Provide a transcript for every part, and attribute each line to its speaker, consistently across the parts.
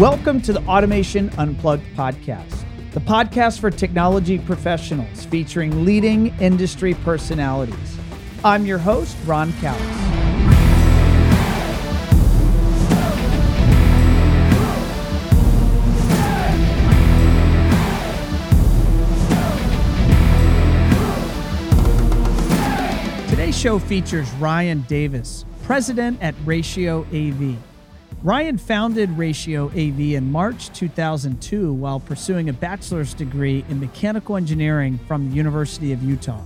Speaker 1: Welcome to the Automation Unplugged podcast, the podcast for technology professionals featuring leading industry personalities. I'm your host, Ron Callis. Today's show features Ryan Davis, president at Ratio AV. Ryan founded Ratio AV in March 2002 while pursuing a bachelor's degree in mechanical engineering from the University of Utah.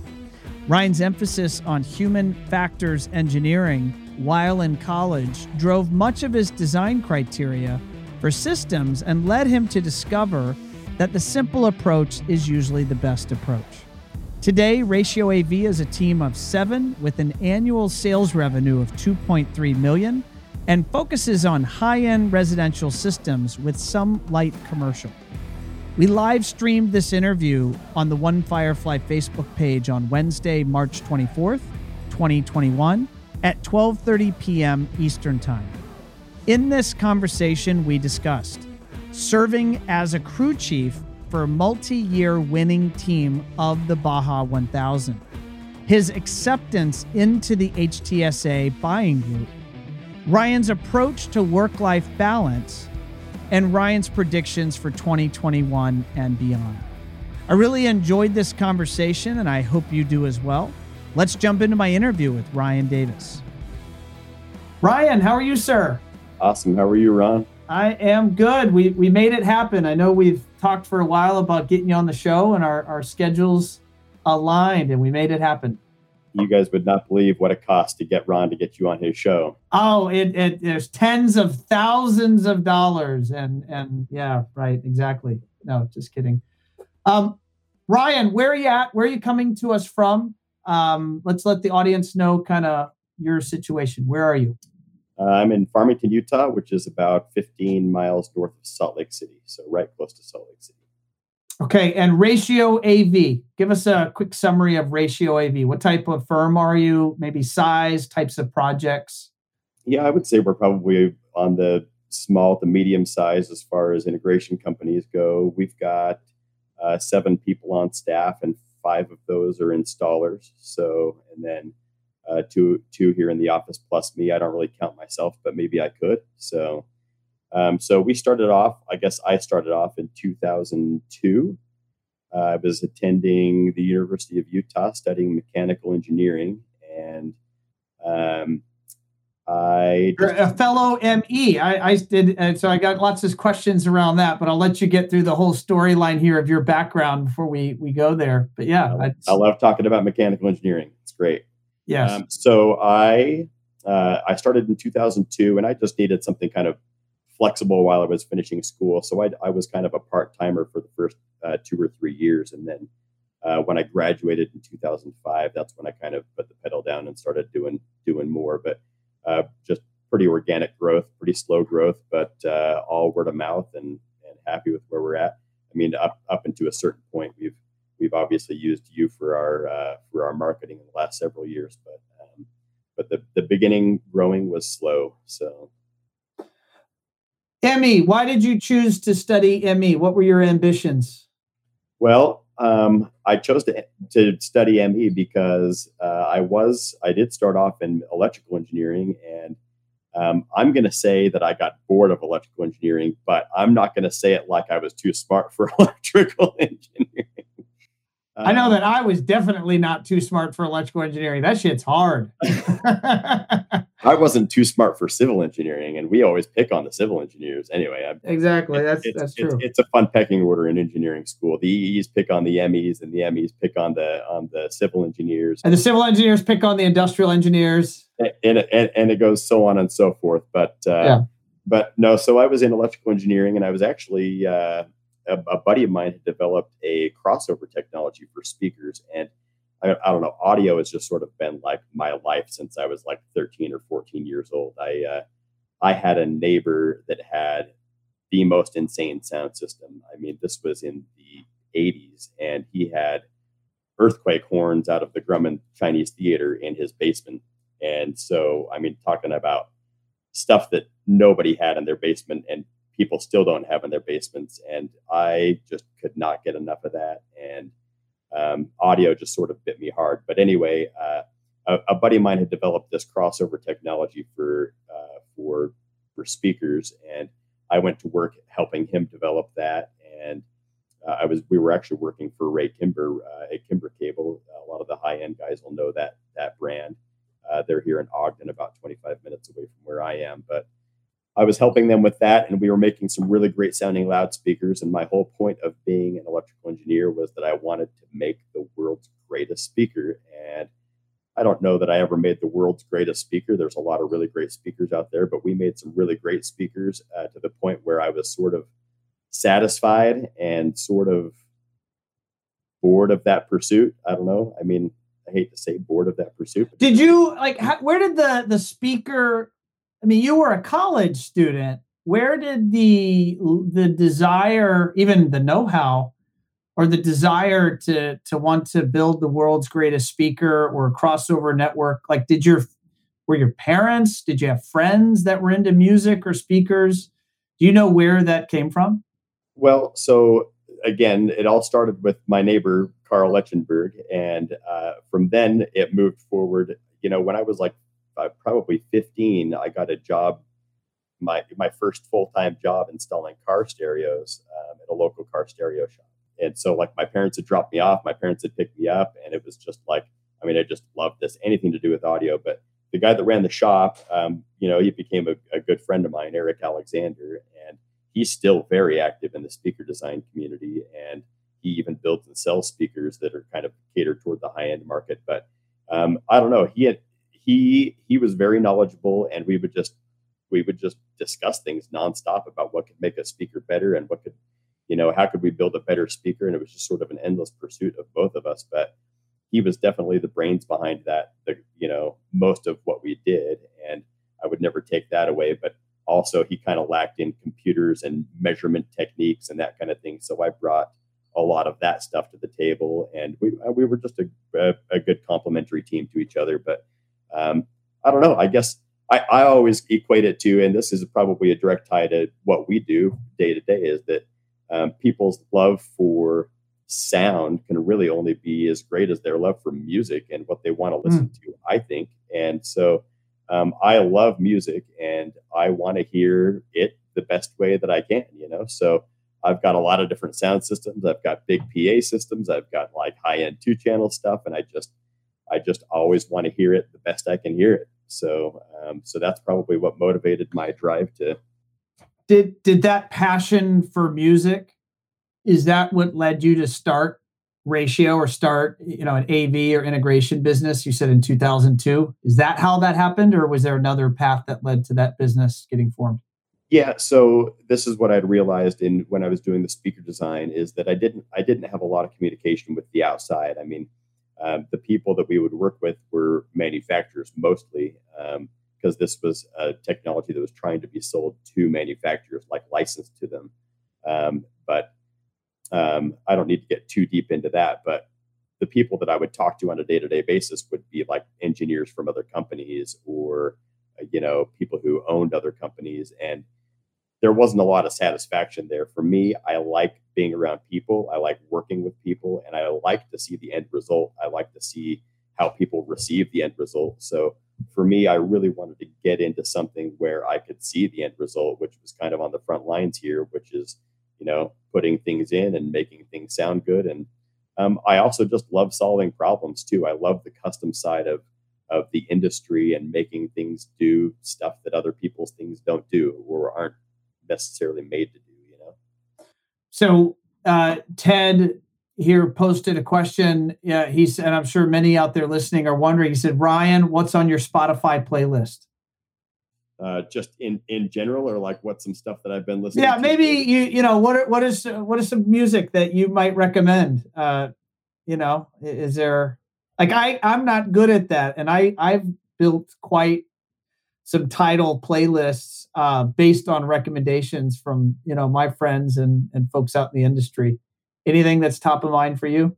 Speaker 1: Ryan's emphasis on human factors engineering while in college drove much of his design criteria for systems and led him to discover that the simple approach is usually the best approach. Today, Ratio AV is a team of seven with an annual sales revenue of 2.3 million and focuses on high end residential systems with some light commercial. We live streamed this interview on the One Firefly Facebook page on Wednesday, March 24th, 2021 at 12:30 p.m. Eastern Time. In this conversation, we discussed serving as a crew chief for a multi-year winning team of the Baja 1000, his acceptance into the HTSA buying group, Ryan's approach to work life balance, and Ryan's predictions for 2021 and beyond. I really enjoyed this conversation, and I hope you do as well. Let's jump into my interview with Ryan Davis. Ryan, how are you, sir?
Speaker 2: Awesome. How are you, Ron?
Speaker 1: I am good. We, we made it happen. I know we've talked for a while about getting you on the show, and our, our schedules aligned, and we made it happen
Speaker 2: you guys would not believe what it costs to get Ron to get you on his show.
Speaker 1: Oh, it, it there's tens of thousands of dollars, and and yeah, right, exactly. No, just kidding. Um, Ryan, where are you at? Where are you coming to us from? Um, let's let the audience know kind of your situation. Where are you?
Speaker 2: Uh, I'm in Farmington, Utah, which is about 15 miles north of Salt Lake City, so right close to Salt Lake City.
Speaker 1: Okay, and Ratio AV. Give us a quick summary of Ratio AV. What type of firm are you? Maybe size, types of projects?
Speaker 2: Yeah, I would say we're probably on the small to medium size as far as integration companies go. We've got uh, seven people on staff, and five of those are installers. So, and then uh, two two here in the office plus me. I don't really count myself, but maybe I could. So um, so we started off, I guess I started off in 2002. Uh, I was attending the University of Utah studying mechanical engineering. And um, I.
Speaker 1: You're a fellow ME. I, I did. Uh, so I got lots of questions around that, but I'll let you get through the whole storyline here of your background before we, we go there. But yeah.
Speaker 2: I, I love talking about mechanical engineering. It's great.
Speaker 1: Yes. Um,
Speaker 2: so I. Uh, I started in 2002 and I just needed something kind of flexible while I was finishing school. So I, I was kind of a part timer for the first uh, two or three years. And then uh, when I graduated in 2005, that's when I kind of put the pedal down and started doing doing more. But uh, just pretty organic growth, pretty slow growth, but uh, all word of mouth and, and happy with where we're at. I mean, up up into a certain point, we've we've obviously used you for our uh, for our marketing in the last several years, but um, but the the beginning growing was slow. So
Speaker 1: ME, why did you choose to study ME? What were your ambitions?
Speaker 2: Well, um, I chose to, to study ME because uh, I was I did start off in electrical engineering, and um, I'm going to say that I got bored of electrical engineering, but I'm not going to say it like I was too smart for electrical engineering.
Speaker 1: I know um, that I was definitely not too smart for electrical engineering. That shit's hard.
Speaker 2: I wasn't too smart for civil engineering, and we always pick on the civil engineers anyway.
Speaker 1: I, exactly, that's
Speaker 2: it's,
Speaker 1: that's
Speaker 2: true.
Speaker 1: It's,
Speaker 2: it's, a fun pecking order in engineering school. The EEs pick on the MEs, and the MEs pick on the on the civil engineers,
Speaker 1: and the civil engineers pick on the industrial engineers,
Speaker 2: and and, and it goes so on and so forth. But uh, yeah. but no, so I was in electrical engineering, and I was actually. Uh, a, a, buddy of mine had developed a crossover technology for speakers and I, I, don't know audio has just sort of been like my life since i was like 13 or 14 years old. I uh, i had a neighbor that had the most insane sound system. I mean this was in the 80s and he had earthquake horns out of the Grauman chinese theater in his basement. And so i mean talking about stuff that nobody had in their basement and people still don't have in their basements. And I just could not get enough of that. And um, audio just sort of bit me hard. But anyway, uh, a, a, buddy of mine had developed this crossover technology for uh, for for speakers, and I went to work helping him develop that. And uh, I was we were actually working for Ray Kimber uh, at Kimber Cable. A lot of the high end guys will know that that brand. Uh, they're here in Ogden, about 25 minutes away from where I am, but I was helping them with that, and we were making some really great sounding loudspeakers. And my whole point of being an electrical engineer was that I wanted to make the world's greatest speaker. And I don't know that I ever made the world's greatest speaker. There's a lot of really great speakers out there, but we made some really great speakers uh, to the point where I was sort of satisfied and sort of bored of that pursuit. I don't know. I mean, I hate to say bored of that pursuit.
Speaker 1: Did you like? How, where did the the speaker I mean, you were a college student. Where did the the desire, even the know-how, or the desire to to want to build the world's greatest speaker or crossover network? Like, did your were your parents? Did you have friends that were into music or speakers? Do you know where that came from?
Speaker 2: Well, so again, it all started with my neighbor Carl Lechenberg, and uh, from then it moved forward. You know, when I was like uh, probably 15, I got a job, my my first full time job installing car stereos um, at a local car stereo shop. And so, like, my parents had dropped me off, my parents had picked me up, and it was just like, I mean, I just loved this, anything to do with audio. But the guy that ran the shop, um, you know, he became a, a good friend of mine, Eric Alexander, and he's still very active in the speaker design community. And he even builds and sells speakers that are kind of catered toward the high end market. But um, I don't know. He had he he was very knowledgeable, and we would just we would just discuss things nonstop about what could make a speaker better and what could you know how could we build a better speaker? And it was just sort of an endless pursuit of both of us but he was definitely the brains behind that the you know most of what we did. And i would never take that away but also he kind of lacked in computers and measurement techniques and that kind of thing. So i brought a lot of that stuff to the table and we we were just a, a, a good complementary team to each other but um, I don't know. I guess I, I always equate it to, and this is probably a direct tie to what we do day to day, is that um, people's love for sound can really only be as great as their love for music and what they want to listen mm. to, I think. And so um, I love music and I want to hear it the best way that I can, you know? So I've got a lot of different sound systems. I've got big PA systems. I've got like high end two channel stuff. And I just, I just always want to hear it the best I can hear it. So, um, so that's probably what motivated my drive to.
Speaker 1: Did did that passion for music? Is that what led you to start Ratio or start you know an AV or integration business? You said in 2002. Is that how that happened, or was there another path that led to that business getting formed?
Speaker 2: Yeah, so this is what I'd realized in when I was doing the speaker design is that I didn't I didn't have a lot of communication with the outside. I mean, um, the people that we would work with were manufacturers mostly, because um, this was a technology that was trying to be sold to manufacturers, like licensed to them. Um, but um, I don't need to get too deep into that. But the people that I would talk to on a day to day basis would be like engineers from other companies or, you know, people who owned other companies. And there wasn't a lot of satisfaction there. For me, I like being around people. I like working with people and I like to see the end result. I like to see how people receive the end result. So for me, I really wanted to get into something where I could see the end result, which was kind of on the front lines here, which is, you know, putting things in and making things sound good. And um, I also just love solving problems too. I love the custom side of of the industry and making things do stuff that other people's things don't do or aren't necessarily made to do, you know?
Speaker 1: So uh, Ted here posted a question. Yeah, he said, I'm sure many out there listening are wondering. He said, Ryan, what's on your Spotify playlist?
Speaker 2: Uh, just in in general, or like what's some stuff that I've been listening.
Speaker 1: Yeah, to? maybe you you know what what is what is some music that you might recommend? Uh, you know, is there like I I'm not good at that, and I I've built quite some title playlists uh, based on recommendations from you know my friends and and folks out in the industry. Anything that's top of mind for you?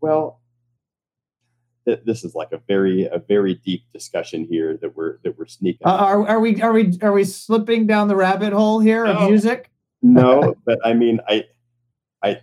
Speaker 2: Well, th- this is like a very a very deep discussion here that we're that we're sneaking.
Speaker 1: Uh, are are we are we are we slipping down the rabbit hole here of music?
Speaker 2: no, but I mean, I, I,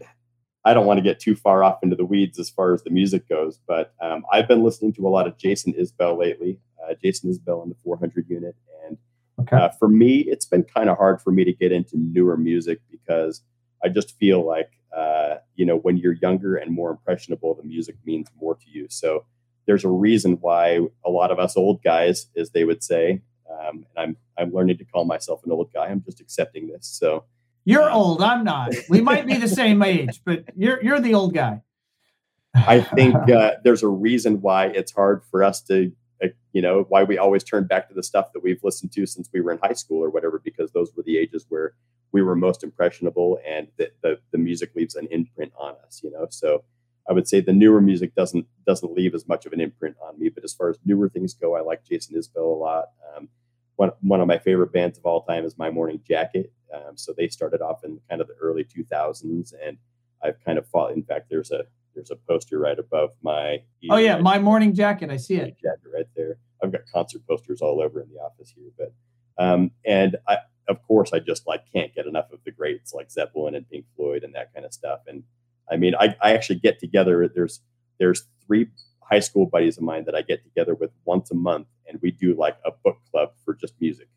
Speaker 2: I don't want to get too far off into the weeds as far as the music goes. But um, I've been listening to a lot of Jason Isbell lately. Uh, Jason Isbell in the 400 unit, and
Speaker 1: Okay.
Speaker 2: uh, for me, it's been kind of hard for me to get into newer music because I just feel like uh, you know when you're younger and more impressionable, the music means more to you. So there's a reason why a lot of us old guys, as they would say, um, and I'm I'm learning to call myself an old guy. I'm just accepting this. So
Speaker 1: You're old. I'm not. We might be the same age, but you're you're the old guy.
Speaker 2: I think uh, there's a reason why it's hard for us to, you know, why we always turn back to the stuff that we've listened to since we were in high school or whatever, because those were the ages where we were most impressionable and the, the, the music leaves an imprint on us, you know. So I would say the newer music doesn't doesn't leave as much of an imprint on me. But as far as newer things go, I like Jason Isbell a lot. Um, one, one of my favorite bands of all time is My Morning Jacket. Um, so they started off in kind of the early 2000s, and I've kind of fought. In fact, there's a there's a poster right above my.
Speaker 1: Oh yeah, my morning jacket. I see it.
Speaker 2: jacket right there. I've got concert posters all over in the office here, but um, and I of course I just like can't get enough of the greats like Zeppelin and Pink Floyd and that kind of stuff. And I mean, I, I actually get together. There's there's three high school buddies of mine that I get together with once a month, and we do like a book club for just music.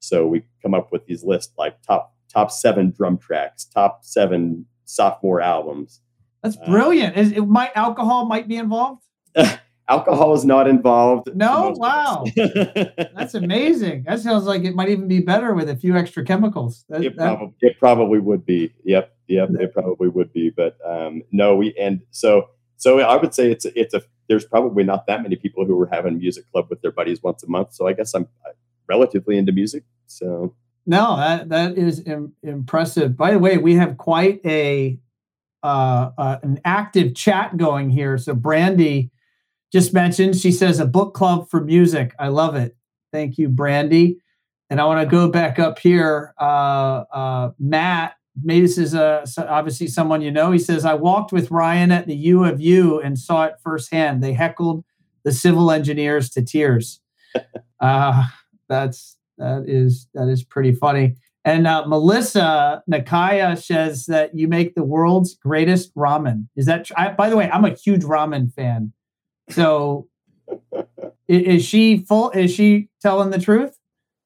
Speaker 2: So we come up with these lists like top top seven drum tracks, top seven sophomore albums.
Speaker 1: That's
Speaker 2: Uh,
Speaker 1: brilliant. Is it might alcohol might be involved?
Speaker 2: Alcohol is not involved.
Speaker 1: No? Wow. That's amazing. That sounds like it might even be better with a few extra chemicals. That-
Speaker 2: it
Speaker 1: that-
Speaker 2: probably it probably would be. Yep, yep, it probably would be. But um, no, we and so so I would say it's a, it's a there's probably not that many people who are having music club with their buddies once a month. So I guess I'm uh, relatively into music. So
Speaker 1: No, that that is Im- impressive. By the way, we have quite a uh, uh, an active chat going here. So Brandy just mentioned she says a book club for music. I love it. Thank you, Brandy. And I want to go back up here. Uh, uh, Matt, maybe this is so- obviously someone you know. He says I walked with Ryan at the U of U and saw it firsthand. They heckled the civil engineers to tears. uh, that's that is that is pretty funny. And uh, Melissa Nakaya says that you make the world's greatest ramen. Is that? Tr- I, by the way, I'm a huge ramen fan. So, is she full? Is she telling the truth?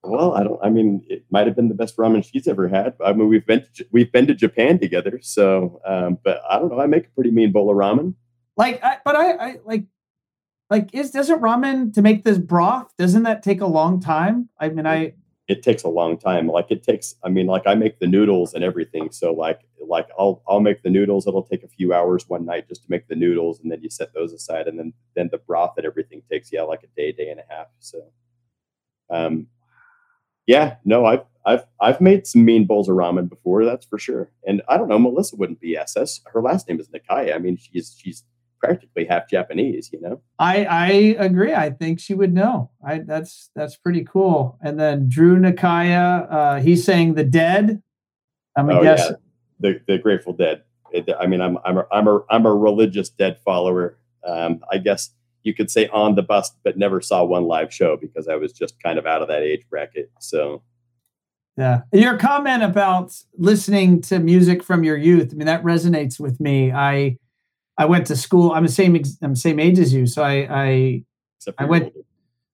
Speaker 2: well, I don't. I mean, it might have been the best ramen she's ever had. I mean, we've been to, we've been to Japan together. So, um, but I don't know. I make a pretty mean bowl of ramen.
Speaker 1: Like, I, but I, I like, like, is doesn't ramen to make this broth? Doesn't that take a long time? I mean, I
Speaker 2: it takes a long time. Like it takes, I mean, like I make the noodles and everything. So like, like I'll, I'll make the noodles. It'll take a few hours one night just to make the noodles. And then you set those aside. And then, then the broth and everything takes, yeah, like a day, day and a half. So, um, yeah, no, I've, I've, I've made some mean bowls of ramen before. That's for sure. And I don't know, Melissa wouldn't be SS. Her last name is Nakaya. I mean, she's, she's practically half Japanese, you know?
Speaker 1: I I agree. I think she would know. I that's that's pretty cool. And then Drew Nakaya, uh, he's saying the dead. I'm a
Speaker 2: Oh,
Speaker 1: guess.
Speaker 2: yeah. the the Grateful Dead. It, I mean, I'm I'm a, I'm a I'm a religious Dead follower. Um, I guess you could say on the bus, but never saw one live show because I was just kind of out of that age bracket. So
Speaker 1: Yeah. Your comment about listening to music from your youth, I mean, that resonates with me. I I went to school. I'm the same I'm the same age as you. So I I I went-
Speaker 2: older.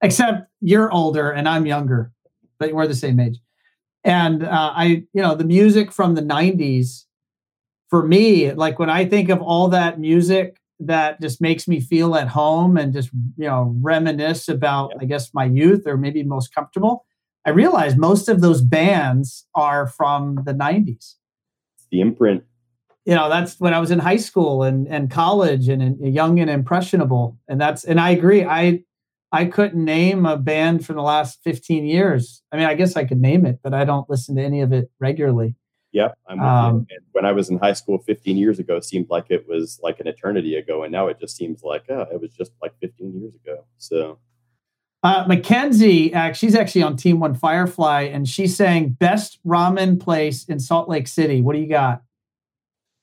Speaker 1: except you're older and I'm younger, but we're the same age. And uh, I, you know, the music from the 90s, for me, like when I think of all that music that just makes me feel at home and just, you know, reminisce about, I guess, my youth or maybe most comfortable, I realize most of those bands are from the 90s.
Speaker 2: the imprint.
Speaker 1: You know, that's when I was in high school and, and college and, and young and impressionable. And that's, and I agree. I, I couldn't name a band from the last 15 years. I mean, I guess I could name it, but I don't listen to any of it regularly.
Speaker 2: Yep, I'm with
Speaker 1: Um,
Speaker 2: when I was in high school 15 years ago, it seemed like it was like an eternity ago, and now it just seems like oh, it was just like 15 years ago. So
Speaker 1: Uh, Mackenzie, uh, she's actually on Team One Firefly, and she's saying best ramen place in Salt Lake City. What do you got?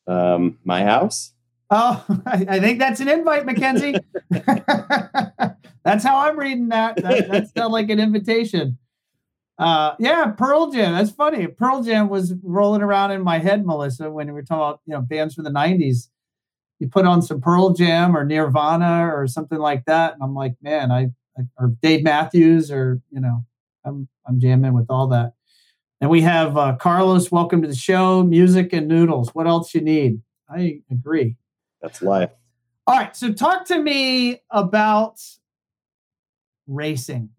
Speaker 2: Um, my house.
Speaker 1: Oh, I, think that's an invite, Mackenzie. that's how I'm reading that. that that's not like an invitation. Uh, yeah, Pearl Jam. That's funny. Pearl Jam was rolling around in my head, Melissa, when we were talking about you know bands from the '90s. You put on some Pearl Jam or Nirvana or something like that, and I'm like, man, I, I or Dave Matthews or you know, I'm I'm jamming with all that. And we have uh, Carlos. Welcome to the show. Music and noodles. What else you need? I agree.
Speaker 2: That's life.
Speaker 1: All right. So talk to me about racing.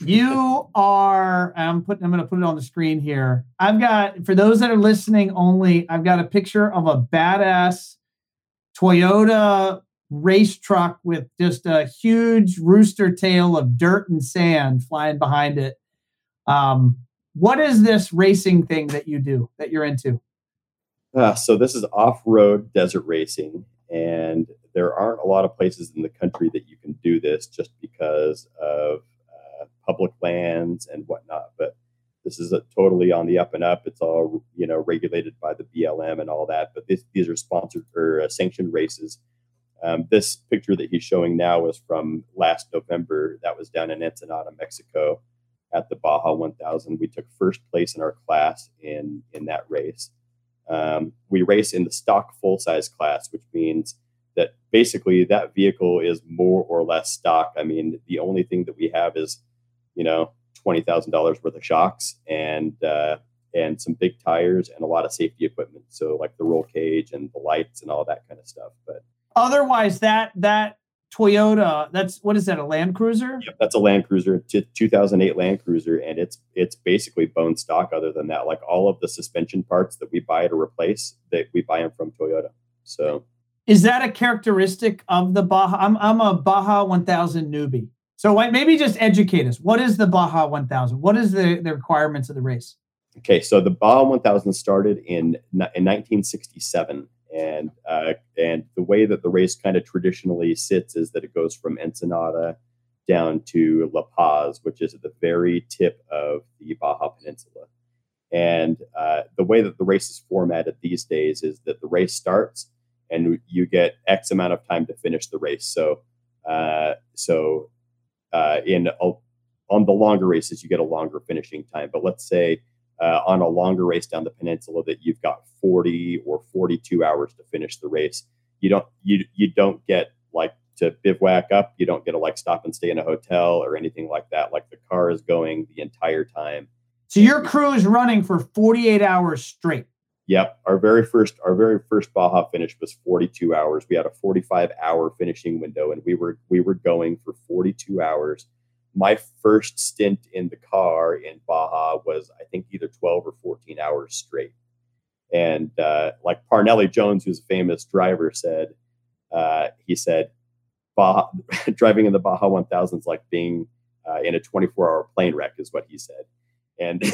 Speaker 1: You are, I'm putting, I'm going to put it on the screen here. I've got, for those that are listening only, I've got a picture of a badass Toyota race truck with just a huge rooster tail of dirt and sand flying behind it. Um, what is this racing thing that you do that you're into?
Speaker 2: Uh, so this is off-road desert racing, and there aren't a lot of places in the country that you can do this just because of public lands and whatnot. But this is totally on the up and up. It's all you know regulated by the BLM and all that. But this, these are sponsored or uh, sanctioned races. Um, this picture that he's showing now was from last November. That was down in Ensenada, Mexico, at the Baja 1000. We took first place in our class in in that race. Um, we race in the stock full size class, which means that basically that vehicle is more or less stock. I mean, the only thing that we have is you know, twenty thousand dollars worth of shocks and uh, and some big tires and a lot of safety equipment. So like the roll cage and the lights and all that kind of stuff. But
Speaker 1: otherwise, that that Toyota, that's what is that? A Land Cruiser?
Speaker 2: Yep, that's a Land Cruiser, 2008 Land Cruiser, and it's it's basically bone stock. Other than that, like all of the suspension parts that we buy to replace, that we buy them from Toyota. So,
Speaker 1: is that a characteristic of the Baja? I'm I'm a Baja 1000 newbie. So maybe just educate us. What is the Baja 1000? What is the, the requirements of the race?
Speaker 2: Okay, so the Baja 1000 started in in 1967, and uh, and the way that the race kind of traditionally sits is that it goes from Ensenada down to La Paz, which is at the very tip of the Baja Peninsula. And uh, the way that the race is formatted these days is that the race starts, and you get X amount of time to finish the race. So uh, so uh, in a, on the longer races, you get a longer finishing time. But let's say uh, on a longer race down the peninsula that you've got 40 or 42 hours to finish the race, you don't you you don't get like to bivouac up. You don't get to like stop and stay in a hotel or anything like that. Like the car is going the entire time.
Speaker 1: So your crew is running for 48 hours straight.
Speaker 2: Yep, our very first our very first Baja finish was 42 hours. We had a 45 hour finishing window, and we were we were going for 42 hours. My first stint in the car in Baja was I think either 12 or 14 hours straight. And uh, like Parnelli Jones, who's a famous driver, said, uh, he said, Baja, driving in the Baja 1000 is like being uh, in a 24 hour plane wreck, is what he said. And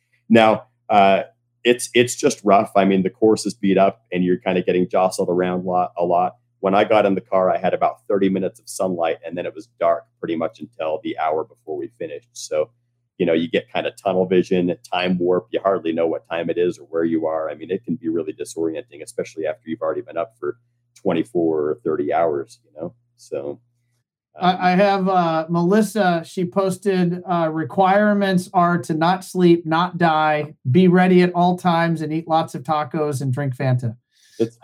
Speaker 2: now uh, it's it's just rough. I mean, the course is beat up, and you're kind of getting jostled around lot. A lot. When I got in the car, I had about 30 minutes of sunlight, and then it was dark pretty much until the hour before we finished. So, you know, you get kind of tunnel vision, time warp. You hardly know what time it is or where you are. I mean, it can be really disorienting, especially after you've already been up for 24 or 30 hours. You know, so
Speaker 1: I, have uh, Melissa. She posted uh, requirements are to not sleep, not die, be ready at all times, and eat lots of tacos and drink Fanta.
Speaker 2: It's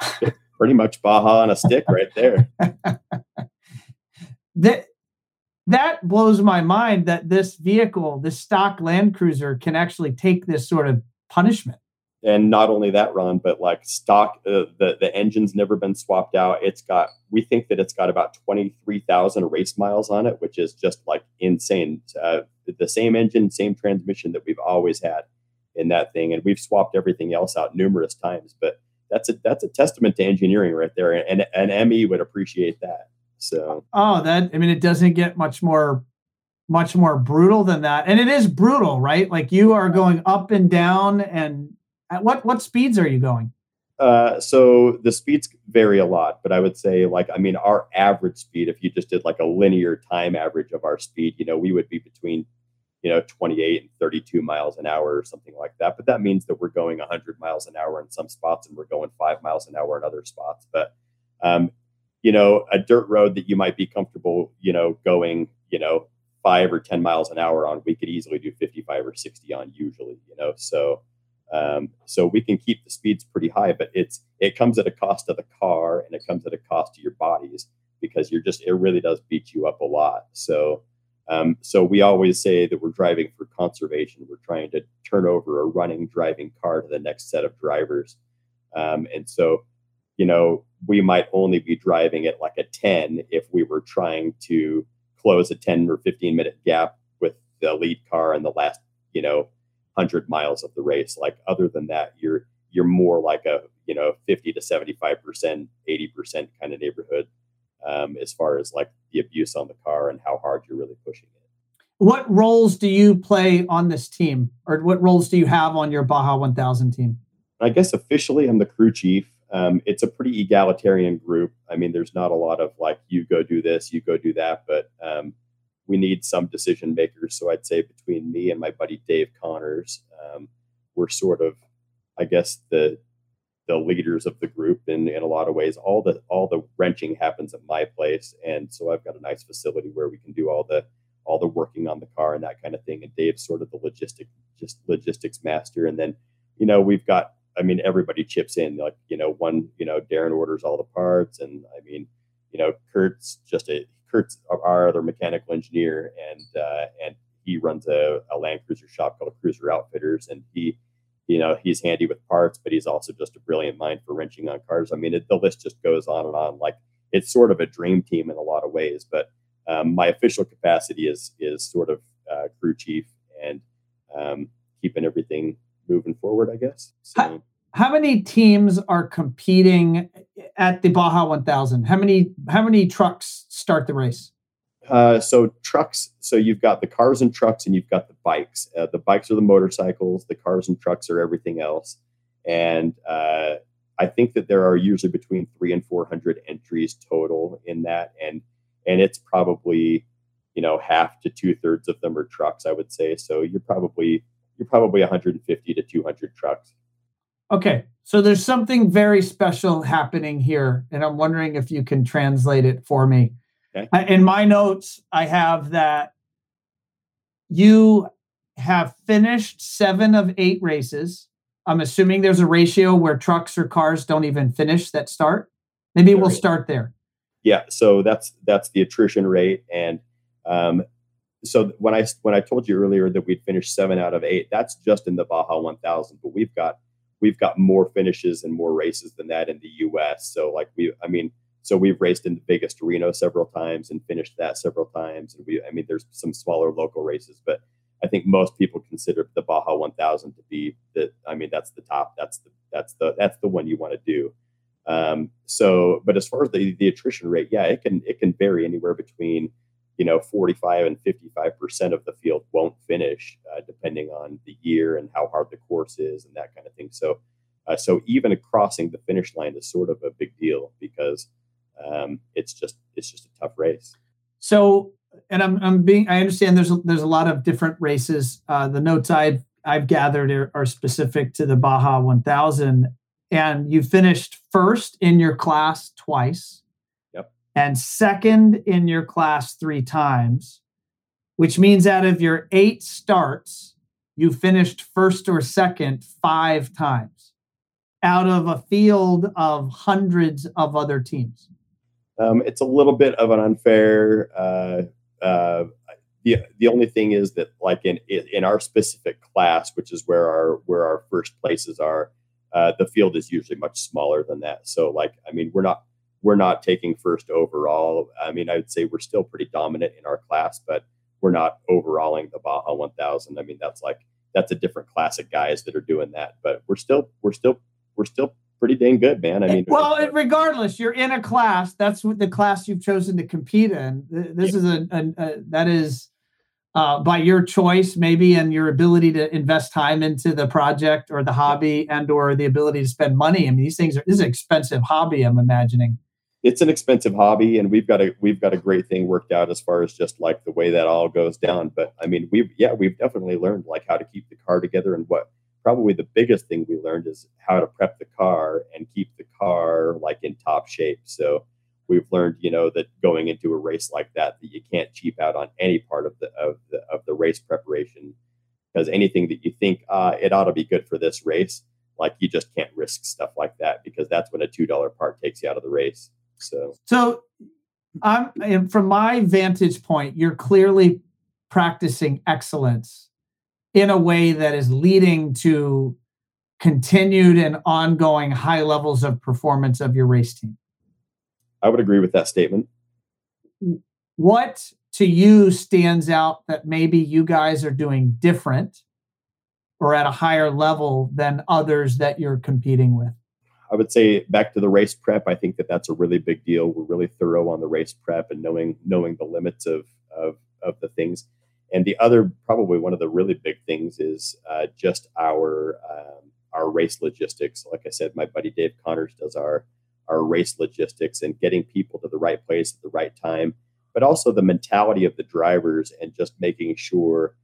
Speaker 2: pretty much Baja on a stick right there.
Speaker 1: that that blows my mind that this vehicle, this stock Land Cruiser, can actually take this sort of punishment.
Speaker 2: And not only that ron but like stock uh, the the engine's never been swapped out. It's got we think that it's got about 23000 race miles on it which is just like insane. Uh, the same engine same transmission that we've always had in that thing and we've swapped everything else out numerous times but that's a that's a testament to engineering right there and an me would appreciate that so
Speaker 1: oh that i mean it doesn't get much more much more brutal than that and it is brutal right like you are going up and down and at what what speeds are you going?
Speaker 2: Uh, so the speeds vary a lot, but I would say like I mean our average speed, if you just did like a linear time average of our speed, you know, we would be between you know 28 and 32 miles an hour or something like that. But that means that we're going 100 miles an hour in some spots and we're going five miles an hour in other spots. But um, you know, a dirt road that you might be comfortable, you know, going, you know, five or 10 miles an hour on, we could easily do 55 or 60 on usually, you know, so, um, so we can keep the speeds pretty high, but it's, it comes at a cost of the car and it comes at a cost to your bodies because you're just, it really does beat you up a lot. So, um, so we always say that we're driving for conservation. We're trying to turn over a running driving car to the next set of drivers. Um, and so you know, we might only be driving at like a 10 if we were trying to close a 10 or 15 minute gap with the lead car in the last, you know, 100 miles of the race. Like other than that, you're you're more like a, you know, 50 to 75%, 80% kind of neighborhood um, as far as like the abuse on the car and how hard you're really pushing it.
Speaker 1: What roles do you play on this team or what roles do you have on your Baja 1000 team?
Speaker 2: I guess officially I'm the crew chief um, it's a pretty egalitarian group. I mean, there's not a lot of like, you go do this, you go do that, but um, we need some decision makers. So I'd say between me and my buddy Dave Connors, um, we're sort of, I guess, the the leaders of the group in, in a lot of ways. All the all the wrenching happens at my place, and so I've got a nice facility where we can do all the all the working on the car and that kind of thing. And Dave's sort of the logistic just logistics master, and then you know we've got I mean, everybody chips in. Like, you know, one, you know, Darren orders all the parts, and I mean, you know, Kurt's just a Kurt's our other mechanical engineer, and uh, and he runs a, a Land Cruiser shop called Cruiser Outfitters, and he, you know, he's handy with parts, but he's also just a brilliant mind for wrenching on cars. I mean, it, the list just goes on and on. Like, it's sort of a dream team in a lot of ways, but um, my official capacity is is sort of uh, crew chief and um, keeping everything moving forward, I guess.
Speaker 1: So, how, how, many teams are competing at the Baja 1000? How many how many trucks start the race?
Speaker 2: Uh, so trucks. So you've got the cars and trucks, and you've got the bikes. Uh, the bikes are the motorcycles. The cars and trucks are everything else. And uh, I think that there are usually between three and four hundred entries total in that, and and it's probably you know half to two thirds of them are trucks. I would say. So you're probably you're probably 150 to 200 trucks.
Speaker 1: Okay, so there's something very special happening here, and I'm wondering if you can translate it for me. Okay. In my notes, I have that you have finished seven of eight races. I'm assuming there's a ratio where trucks or cars don't even finish that start. Maybe we'll start there.
Speaker 2: Yeah, so that's that's the attrition rate, and um, so when I when I told you earlier that we'd finished seven out of eight, that's just in the Baja 1000. But we've got we've got more finishes and more races than that in the U.S. So like we, I mean, so we've raced in the to Reno several times and finished that several times. And we, I mean, there's some smaller local races, but I think most people consider the Baja 1000 to be the. I mean, that's the top. That's the that's the that's the one you want to do. Um, so, but as far as the the attrition rate, yeah, it can it can vary anywhere between you know 45 and 55 percent of the field won't finish uh, depending on the year and how hard the course is and that kind of thing so uh, so even crossing the finish line is sort of a big deal because um, it's just it's just a tough race
Speaker 1: so and i'm, I'm being i understand there's a, there's a lot of different races uh, the notes i've i've gathered are, are specific to the baja 1000 and you finished first in your class twice Yep. and second in your class three times, which means out of your eight starts, you finished first or second five times out of a field of hundreds of other teams.
Speaker 2: Um, it's a little bit of an unfair. Uh, uh, the the only thing is that, like in in our specific class, which is where our where our first places are, uh, the field is usually much smaller than that. So, like, I mean, we're not we're not taking first overall. I mean, I would say we're still pretty dominant in our class, but we're not overalling the Baja 1000. I mean, that's like that's a different class of guys that are doing that, but we're still we're still we're still pretty dang good, man. I eh, mean,
Speaker 1: well, uh, regardless, you're in a class. That's what the class you've chosen to compete in. This yeah. is a, a, a, that is uh, by your choice, maybe, and your ability to invest time into the project or the hobby, and or the ability to spend money. I mean, these things are this is an expensive hobby. I'm imagining.
Speaker 2: it's an expensive hobby and we've got a we've got a great thing worked out as far as just like the way that all goes down but i mean we've yeah we've definitely learned like how to keep the car together and what probably the biggest thing we learned is how to prep the car and keep the car like in top shape. So we've learned you know that going into a race like that that you can't cheap out on any part of the of the of the race preparation. Because anything that you think uh, it ought to be good for this race like you just can't risk stuff like that because that's when a two dollar part takes you out of the race. So,
Speaker 1: so I'm from my vantage point, you're clearly practicing excellence in a way that is leading to continued and ongoing high levels of performance of your race team.
Speaker 2: I would agree with that statement.
Speaker 1: What to you stands out that maybe you guys are doing different or at a higher level than others that you're competing with?
Speaker 2: I would say back to the race prep. I think that that's a really big deal. We're really thorough on the race prep and knowing knowing the limits of of of the things. And the other, probably one of the really big things, is uh, just our um, our race logistics. Like I said, my buddy Dave Connors does our our race logistics and getting people to the right place at the right time, but also the mentality of the drivers and just making sure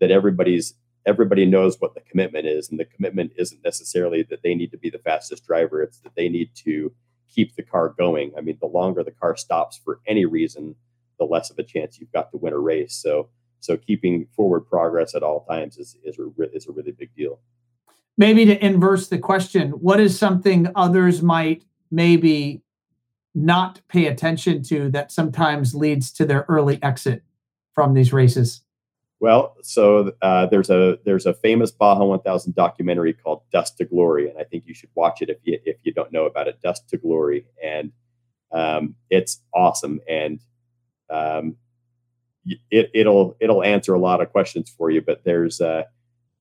Speaker 2: that everybody's everybody knows what the commitment is and the commitment isn't necessarily that they need to be the fastest driver it's that they need to keep the car going i mean the longer the car stops for any reason the less of a chance you've got to win a race so so keeping forward progress at all times is is a, is a really big deal.
Speaker 1: Maybe to inverse the question what is something others might maybe not pay attention to that sometimes leads to their early exit from these races?
Speaker 2: Well, so uh, there's a there's a famous Baja 1000 documentary called Dust to Glory, and I think you should watch it if you if you don't know about it. Dust to Glory, and um, it's awesome, and um, it it'll it'll answer a lot of questions for you. But there's a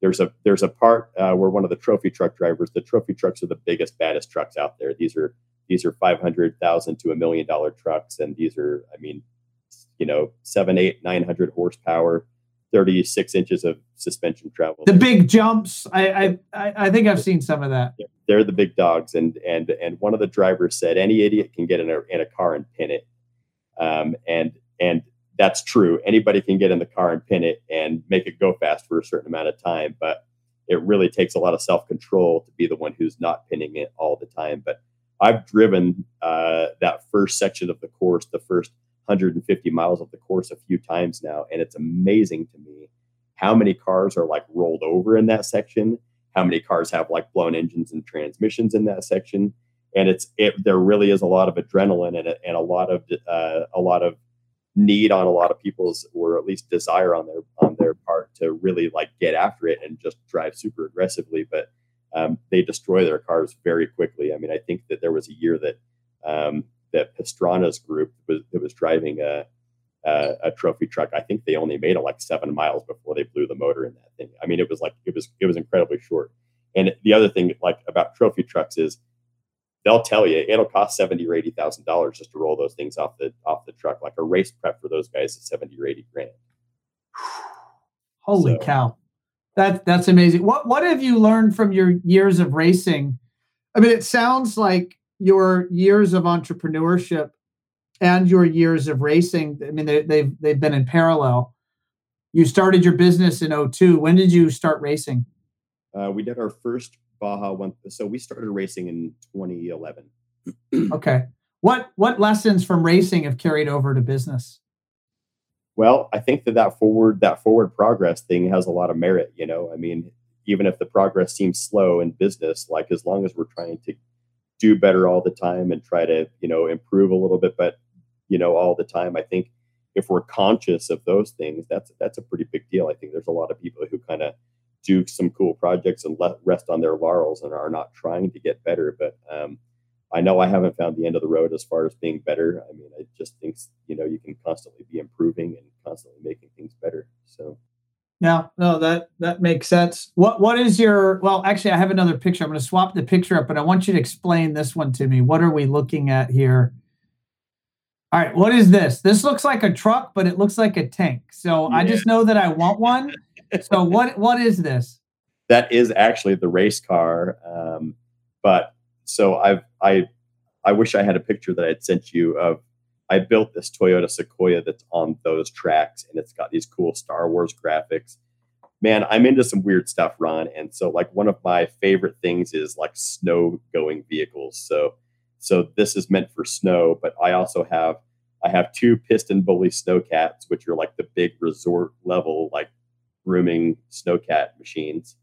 Speaker 2: there's a there's a part uh, where one of the trophy truck drivers. The trophy trucks are the biggest, baddest trucks out there. These are these are five hundred thousand to a million dollar trucks, and these are I mean, you know, seven, eight, nine hundred horsepower 36 inches of suspension travel.
Speaker 1: The big jumps. I, I I think I've seen some of that.
Speaker 2: They're the big dogs, and and and one of the drivers said any idiot can get in a in a car and pin it, um, and and that's true. Anybody can get in the car and pin it and make it go fast for a certain amount of time, but it really takes a lot of self control to be the one who's not pinning it all the time. But I've driven uh, that first section of the course, the first 150 miles of the course a few times now, and it's amazing to me how many cars are like rolled over in that section, how many cars have like blown engines and transmissions in that section, and it's it. There really is a lot of adrenaline and a, and a lot of uh, a lot of need on a lot of people's or at least desire on their on their part to really like get after it and just drive super aggressively but um, they destroy their cars very quickly i mean i think that there was a year that um, that Pastrana's group was that was driving a, a, a trophy truck. I think they only made it like seven miles before they blew the motor in that thing. I mean, it was like it was it was incredibly short. And the other thing like about trophy trucks is they'll tell you it'll cost seventy or eighty thousand dollars just to roll those things off the off the truck. Like a race prep for those guys is seventy or eighty grand.
Speaker 1: Holy so. cow. That that's amazing. What what have you learned from your years of racing? I mean, it sounds like your years of entrepreneurship and your years of racing i mean they, they've they've been in parallel you started your business in 02 when did you start racing
Speaker 2: uh, we did our first baja one so we started racing in 2011
Speaker 1: okay. What what lessons from racing have carried over to business?
Speaker 2: Well i think that that forward that forward progress thing has a lot of merit you know? I mean even if the progress seems slow in business like as long as we're trying to do better all the time and try to you know improve a little bit but you know all the time i think if we're conscious of those things that's that's a pretty big deal. I think there's a lot of people who kind of do some cool projects and let rest on their laurels and are not trying to get better but um, i know i haven't found the end of the road as far as being better i mean i just think you know you can constantly be improving and constantly making things better so
Speaker 1: no, no, that that makes sense. What what is your well, actually I have another picture. I'm going to swap the picture up, but I want you to explain this one to me. What are we looking at here? All right, what is this? This looks like a truck, but it looks like a tank. So yeah. I just know that I want one. so what what is this?
Speaker 2: That is actually the race car. Um, but so I've I I wish I had a picture that I'd sent you of. I built this Toyota Sequoia that's on those tracks, and it's got these cool Star Wars graphics. Man, I'm into some weird stuff, Ron. And so, like, one of my favorite things is like snow going vehicles. So, so this is meant for snow, but I also have I have two PistenBully snowcats, which are like the big resort level, like grooming snowcat machines.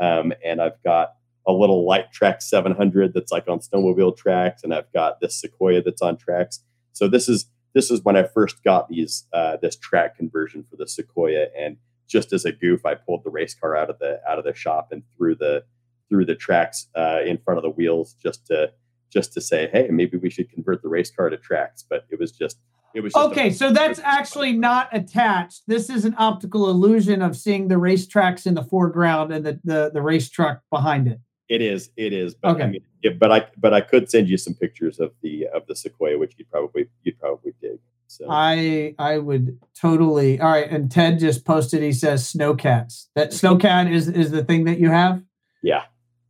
Speaker 2: Um, and I've got a little light track 700 that's like on snowmobile tracks, and I've got this Sequoia that's on tracks. So this is this is when I first got these uh, this track conversion for the Sequoia, and just as a goof, I pulled the race car out of the out of the shop and threw the threw the tracks uh, in front of the wheels just to just to say, hey, maybe we should convert the race car to tracks. But it was just it was
Speaker 1: okay.
Speaker 2: A,
Speaker 1: so that's actually not attached. This is an optical illusion of seeing the racetracks in the foreground and the the, the race truck behind it.
Speaker 2: It is. It is. But okay. I mean, yeah, but I but I could send you some pictures of the of the Sequoia, which you'd probably you'd probably dig. So
Speaker 1: I I would totally. All right. And Ted just posted. He says snowcats. That snowcat is is the thing that you have.
Speaker 2: Yeah.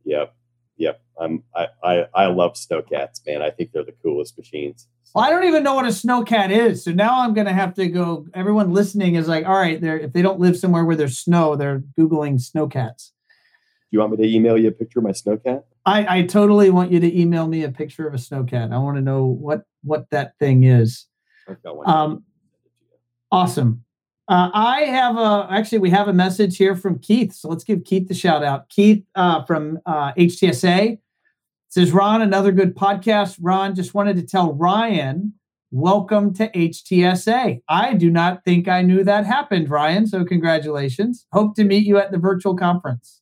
Speaker 2: Yep. I'm I I, I love snowcats, man. I think they're the coolest machines.
Speaker 1: Well, I don't even know what a snowcat is. So now I'm going to have to go. Everyone listening is like, all right, they're, if they don't live somewhere where there's snow, they're Googling snowcats Do
Speaker 2: you want me to email you a picture of my snowcat?
Speaker 1: I, I totally want you to email me a picture of a snowcat. I want to know what what that thing is. Um, awesome. Uh, I have a actually we have a message here from Keith, so let's give Keith the shout out. Keith uh, from uh, HTSA says, "Ron, another good podcast. Ron, just wanted to tell Ryan, welcome to HTSA. I do not think I knew that happened, Ryan. So congratulations. Hope to meet you at the virtual conference."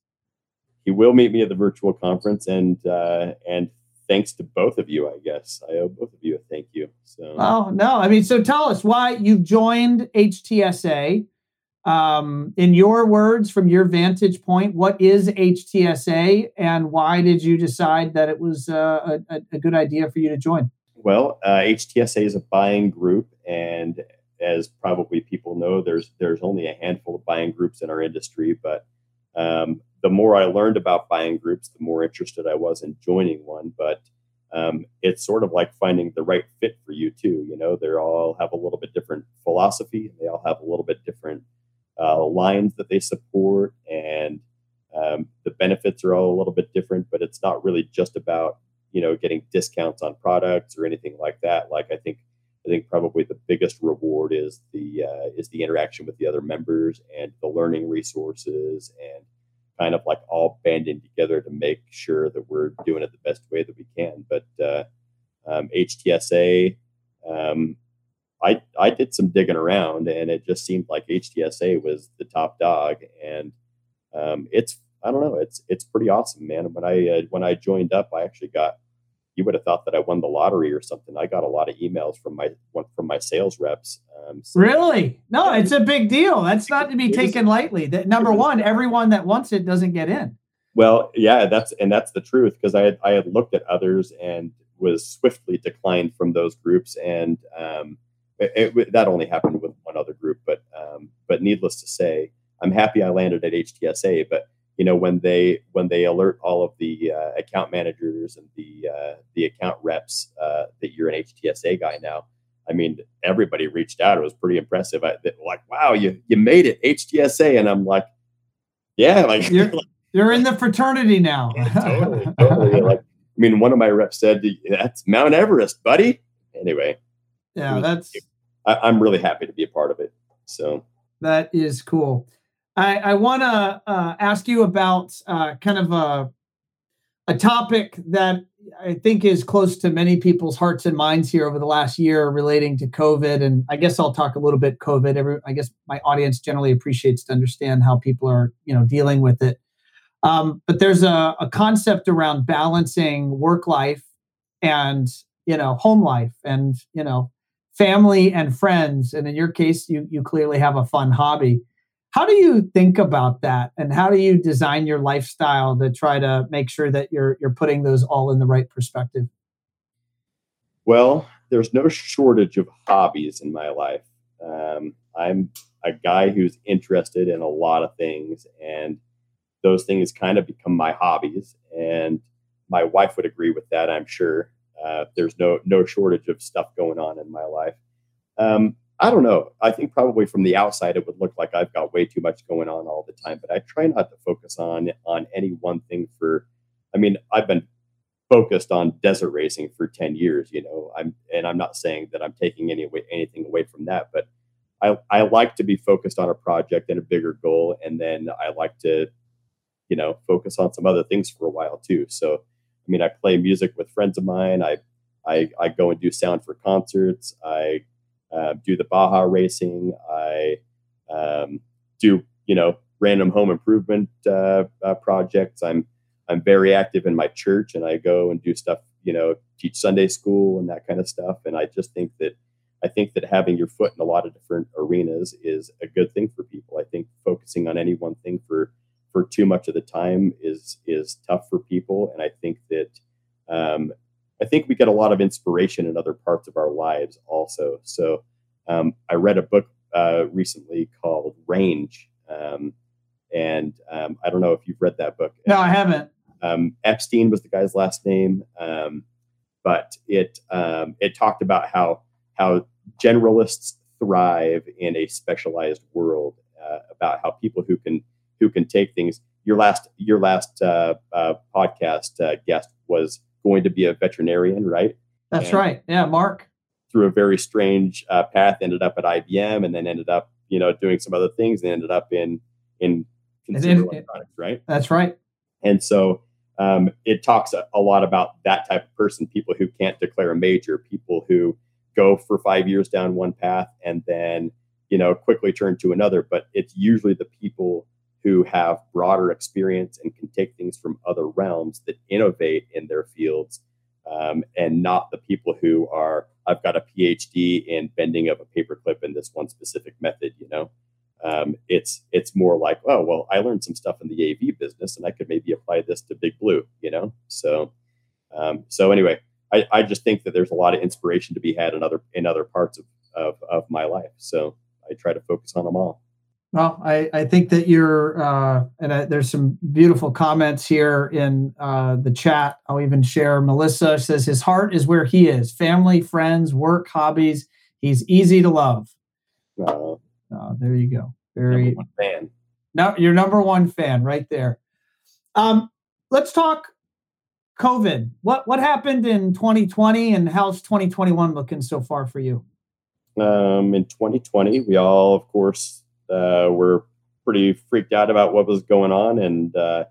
Speaker 2: he will meet me at the virtual conference, and uh, and thanks to both of you, I guess I owe both of you a thank you. So,
Speaker 1: oh no, I mean, so tell us why you've joined HTSA. Um, in your words, from your vantage point, what is HTSA, and why did you decide that it was uh, a, a, good idea for you to join?
Speaker 2: Well, uh, HTSA is a buying group, and as probably people know, there's there's only a handful of buying groups in our industry, but um, the more I learned about buying groups, the more interested I was in joining one. But um, it's sort of like finding the right fit for you too. You know, they all have a little bit different philosophy. They all have a little bit different uh, lines that they support, and um, the benefits are all a little bit different. But it's not really just about you know getting discounts on products or anything like that. Like I think I think probably the biggest reward is the uh, is the interaction with the other members and the learning resources and kind of like all banding together to make sure that we're doing it the best way that we can. But uh, um, HTSA, um, I I did some digging around, and it just seemed like HTSA was the top dog, and um, it's I don't know, it's it's pretty awesome, man. When I uh, when I joined up, I actually got you would have thought that I won the lottery or something. I got a lot of emails from my from my sales reps.
Speaker 1: Um, so really? No, it's a big deal. That's not to be taken lightly. That number one, everyone that wants it doesn't get in.
Speaker 2: Well, yeah, that's and that's the truth because I had I had looked at others and was swiftly declined from those groups, and um, it, it, that only happened with one other group. But um, but needless to say, I'm happy I landed at HTSA. But you know when they when they alert all of the uh, account managers and the uh, the account reps uh, that you're an HTSA guy now. I mean, everybody reached out. It was pretty impressive. I, like, wow, you you made it HTSA, and I'm like, yeah, like
Speaker 1: you're, you're in the fraternity now.
Speaker 2: yeah, totally, totally. Like, I mean, one of my reps said, "That's Mount Everest, buddy." Anyway,
Speaker 1: yeah, that's.
Speaker 2: I, I'm really happy to be a part of it. So
Speaker 1: that is cool. I, I want to uh, ask you about uh, kind of a, a topic that I think is close to many people's hearts and minds here over the last year relating to COVID. And I guess I'll talk a little bit COVID. Every, I guess my audience generally appreciates to understand how people are, you know, dealing with it. Um, but there's a, a concept around balancing work life and you know home life and you know family and friends. And in your case, you you clearly have a fun hobby. How do you think about that, and how do you design your lifestyle to try to make sure that you're you're putting those all in the right perspective?
Speaker 2: Well, there's no shortage of hobbies in my life. Um, I'm a guy who's interested in a lot of things, and those things kind of become my hobbies. And my wife would agree with that, I'm sure. Uh, there's no no shortage of stuff going on in my life. Um, I don't know. I think probably from the outside it would look like I've got way too much going on all the time, but I try not to focus on on any one thing for I mean, I've been focused on desert racing for 10 years, you know. I'm and I'm not saying that I'm taking any away, anything away from that, but I I like to be focused on a project and a bigger goal and then I like to you know, focus on some other things for a while too. So, mean, I play music with friends of mine. I I, I go and do sound for concerts. I uh, do the Baja racing. I um, do you know random home improvement uh, uh, projects. I'm I'm very active in my church, and I go and do stuff. You know, teach Sunday school and that kind of stuff. And I just think that I think that having your foot in a lot of different arenas is a good thing for people. I think focusing on any one thing for for too much of the time is is tough for people, and I think that um, I think we get a lot of inspiration in other parts of our lives also. So um, I read a book uh, recently called Range, um, and um, I don't know if you've read that book.
Speaker 1: No, I haven't.
Speaker 2: Um, Epstein was the guy's last name, um, but it um, it talked about how how generalists thrive in a specialized world. Uh, about how people who can who can take things. Your last your last uh, uh, podcast uh, guest was going to be a veterinarian, right?
Speaker 1: That's and right. Yeah, Mark.
Speaker 2: Through a very strange uh, path, ended up at IBM, and then ended up, you know, doing some other things, and ended up in in consumer electronics, right?
Speaker 1: That's right.
Speaker 2: And so um, it talks a, a, lot about that type of person, people who can't declare a major, people who go for five years down one path and then, you know, quickly turn to another. But it's usually the people who have broader experience and can take things from other realms that innovate in their fields um, and not the people who are i've got a phd in bending of a paperclip in this one specific method you know? Um, it's it's more like oh well i learned some stuff in the av business and i could maybe apply this to big blue you know? So um, so anyway I, I just think that there's a lot of inspiration to be had in other in other parts of, of, of my life. So i try to focus on them all
Speaker 1: well, I, I think that you're, uh, and I, there's some beautiful comments here in uh, the chat. I'll even share. Melissa says his heart is where he is family, friends, work, hobbies. He's easy to love. Uh, uh, there you go. Very
Speaker 2: fan.
Speaker 1: Now, your number one fan right there. Um, let's talk COVID. What what happened in 2020 and how's 2021 looking so far for you?
Speaker 2: Um, in 2020, we all, of course, uh, were pretty freaked out about what was going on. And uh,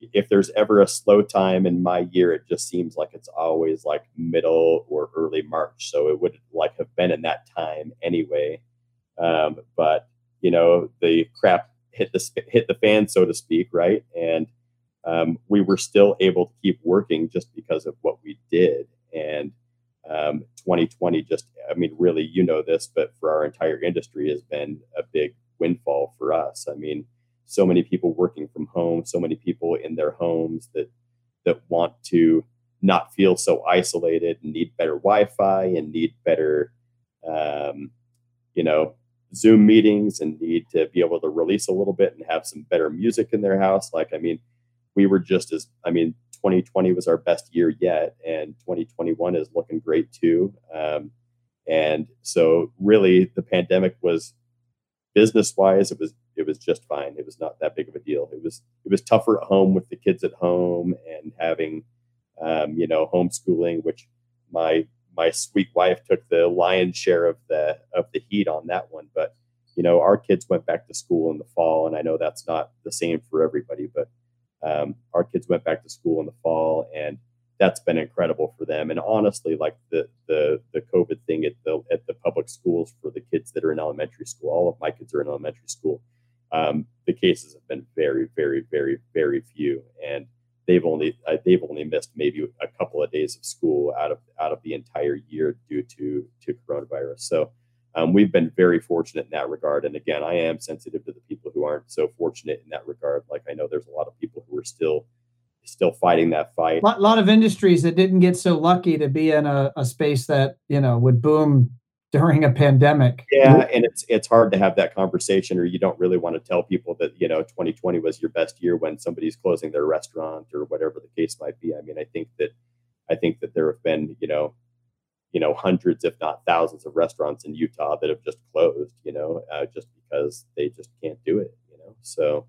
Speaker 2: if there's ever a slow time in my year, it just seems like it's always like middle or early March. So it would like have been in that time anyway. Um, but you know, the crap hit the hit the fan, so to speak, right? And um, we were still able to keep working just because of what we did. And um, 2020 just, I mean, really, you know this, but for our entire industry has been a big windfall for us. I mean, so many people working from home, so many people in their homes that that want to not feel so isolated and need better Wi-Fi and need better, um, you know, Zoom meetings and need to be able to release a little bit and have some better music in their house. Like, I mean, we were just as, I mean, 2020 was our best year yet, and 2021 is looking great too. Um, and so, really, the pandemic was business wise, it was it was just fine. It was not that big of a deal. It was it was tougher at home with the kids at home and having um, you know homeschooling, which my my sweet wife took the lion's share of the of the heat on that one. But you know our kids went back to school in the fall, and I know that's not the same for everybody, but um, our kids went back to school in the fall, and that's been incredible for them. And honestly, like the the the COVID thing at the at the public schools for the kids that are in elementary school, all of my kids are in elementary school. Um, the cases have been very, very, very, very few, and they've only uh, they've only missed maybe a couple of days of school out of out of the entire year due to to coronavirus. So. Um, we've been very fortunate in that regard. And again, I am sensitive to the people who aren't so fortunate in that regard. Like I know there's a lot of people who are still still fighting that fight.
Speaker 1: A lot, of industries that didn't get so lucky to be in a, a space that you know would boom during a pandemic.
Speaker 2: Yeah, and it's it's hard to have that conversation, or you don't really want to tell people that you know 2020 was your best year when somebody's closing their restaurant or whatever the case might be. I mean, I think that I think that there have been, you know, you know, hundreds, if not thousands, of restaurants in Utah that have just closed, you know, uh, just because they just can't do it, you know. So,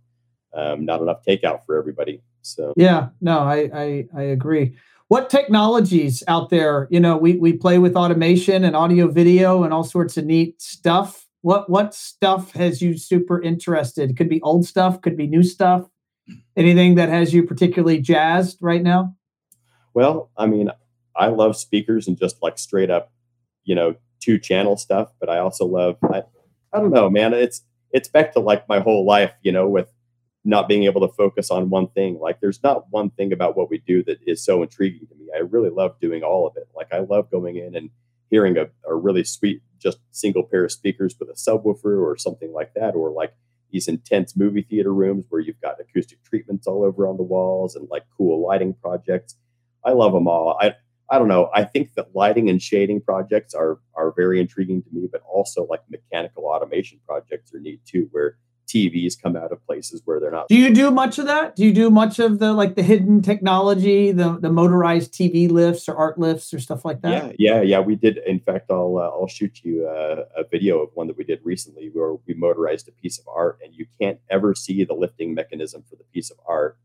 Speaker 2: um, not enough takeout for everybody. So,
Speaker 1: yeah, no, I, I, I agree. What technologies out there? You know, we we play with automation and audio, video, and all sorts of neat stuff. What what stuff has you super interested? Could be old stuff, could be new stuff. Anything that has you particularly jazzed right now?
Speaker 2: Well, I mean, I love speakers and just like straight up, you know, two channel stuff. But I also love I, I don't know, man. It's it's back to like my whole life, you know, with not being able to focus on one thing. Like there's not one thing about what we do that is so intriguing to me. I really love doing all of it. Like I love going in and hearing a, a really sweet just single pair of speakers with a subwoofer or something like that, or like these intense movie theater rooms where you've got acoustic treatments all over on the walls and like cool lighting projects. I love them all. I I don't know. I think that lighting and shading projects are are very intriguing to me, but also like mechanical automation projects are neat too, where TVs come out of places where they're not.
Speaker 1: Do you do much of that? Do you do much of the like the hidden technology, the the motorized TV lifts or art lifts or stuff like that?
Speaker 2: Yeah, yeah, yeah. We did. In fact, I'll uh, I'll shoot you a, a video of one that we did recently where we motorized a piece of art, and you can't ever see the lifting mechanism for the piece of art,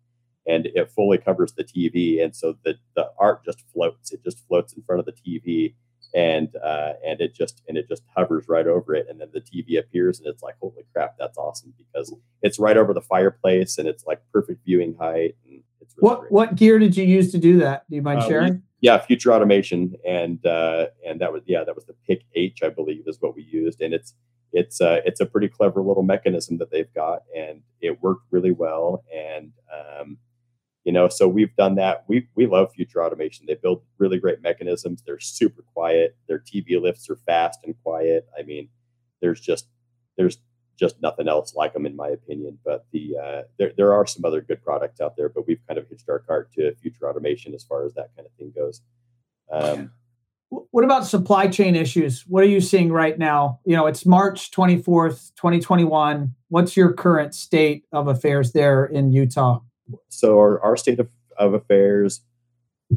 Speaker 2: and it fully covers the TV, and so the the art just floats. It just floats in front of the TV and uh, and it just and it just hovers right over it, and then the TV appears, and it's like, holy crap, that's awesome because it's right over the fireplace, and it's like perfect viewing height. And it's
Speaker 1: really what great. what gear did you use to do that? Do you mind uh, sharing? We,
Speaker 2: yeah, Future Automation, and uh, and that was yeah, that was the Pick H, I believe, is what we used, and it's it's uh, it's a pretty clever little mechanism that they've got, and it worked really well, and um, you know so we've done that. We we love future automation. They build really great mechanisms. They're super quiet. Their tv lifts are fast and quiet. I mean there's just there's just nothing else like them in my opinion. But the uh, there, there are some other good products out there but we've kind of hitched our cart to future automation as far as that kind of thing goes. Um,
Speaker 1: what about supply chain issues? What are you seeing right now? You know it's march 24th 2021 what's your current state of affairs there in utah
Speaker 2: so our, our state of, of affairs,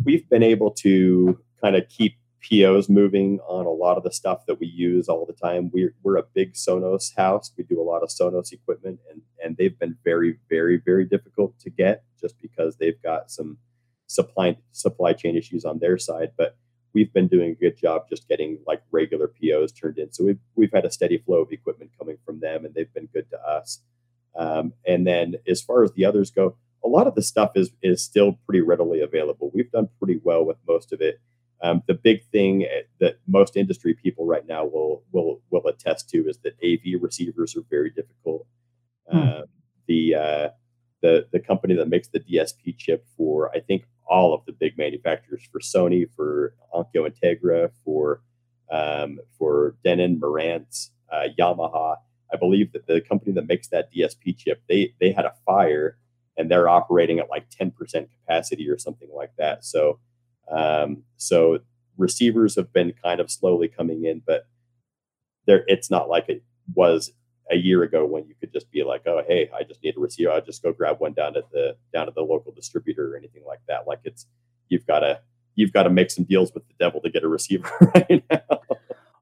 Speaker 2: we've been able to kind of keep POs moving on a lot of the stuff that we use all the time. We're, we're a big Sonos house. We do a lot of Sonos equipment, and, and they've been very, very, very difficult to get just because they've got some supply supply chain issues on their side. But we've been doing a good job just getting like regular POs turned in. So we've we've had a steady flow of equipment coming from them, and they've been good to us. Um, and then as far as the others go, a lot of the stuff is is still pretty readily available. We've done pretty well with most of it. Um, the big thing eh, that most industry people right now will will will attest to is that AV receivers are very difficult. Hmm. Uh, the uh, the the company that makes the DSP chip for I think all of the big manufacturers for Sony, for Onkyo Integra, for um, for Denon, Marantz, uh, Yamaha. I believe that the company that makes that DSP chip they they had a fire and they're operating at like 10% capacity or something like that. So, um, so receivers have been kind of slowly coming in, but there, it's not like it was a year ago when you could just be like, oh, hey, I just need a receiver. I'll just go grab one down at the down at the local distributor or anything like that. Like it's you've got to you've got to make some deals with the devil to get a receiver right now.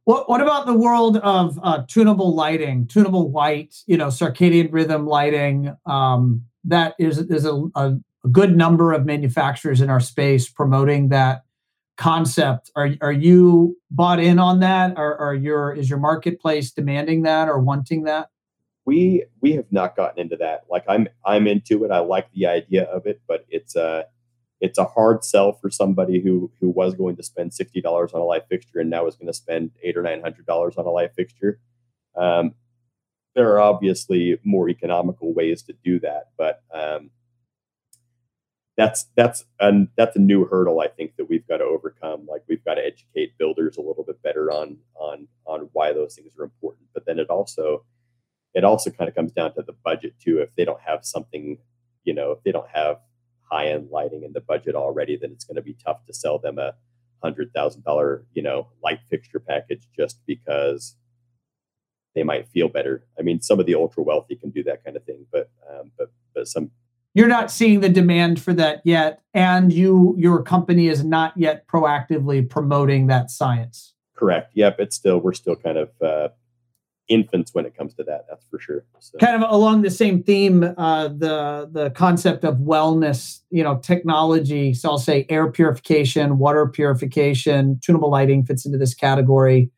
Speaker 1: What, what about the world of uh, tunable lighting, tunable white, you know, circadian rhythm lighting? Um, that is there's a, a, good number of manufacturers in our space promoting that concept. Are are you bought in on that? Or are your is your marketplace demanding that or wanting that?
Speaker 2: We we have not gotten into that. Like I'm I'm into it. I like the idea of it, but it's a it's a hard sell for somebody who who was going to spend sixty dollars on a light fixture and now is going to spend eight or nine hundred dollars on a light fixture. Um, there are obviously more economical ways to do that, but um, that's that's and that's a new hurdle I think that we've got to overcome. Like we've got to educate builders a little bit better on on on why those things are important. But then it also it also kind of comes down to the budget too. If they don't have something, you know, if they don't have high end lighting in the budget already, then it's going to be tough to sell them a hundred thousand dollar, you know, light fixture package just because they might feel better. I mean, some of the ultra wealthy can do that kind of thing, but um, but but some
Speaker 1: you're not seeing the demand for that yet and you your company is not yet proactively promoting that science
Speaker 2: correct yep it's still we're still kind of uh, infants when it comes to that that's for sure
Speaker 1: so. kind of along the same theme uh, the the concept of wellness you know technology so i'll say air purification water purification tunable lighting fits into this category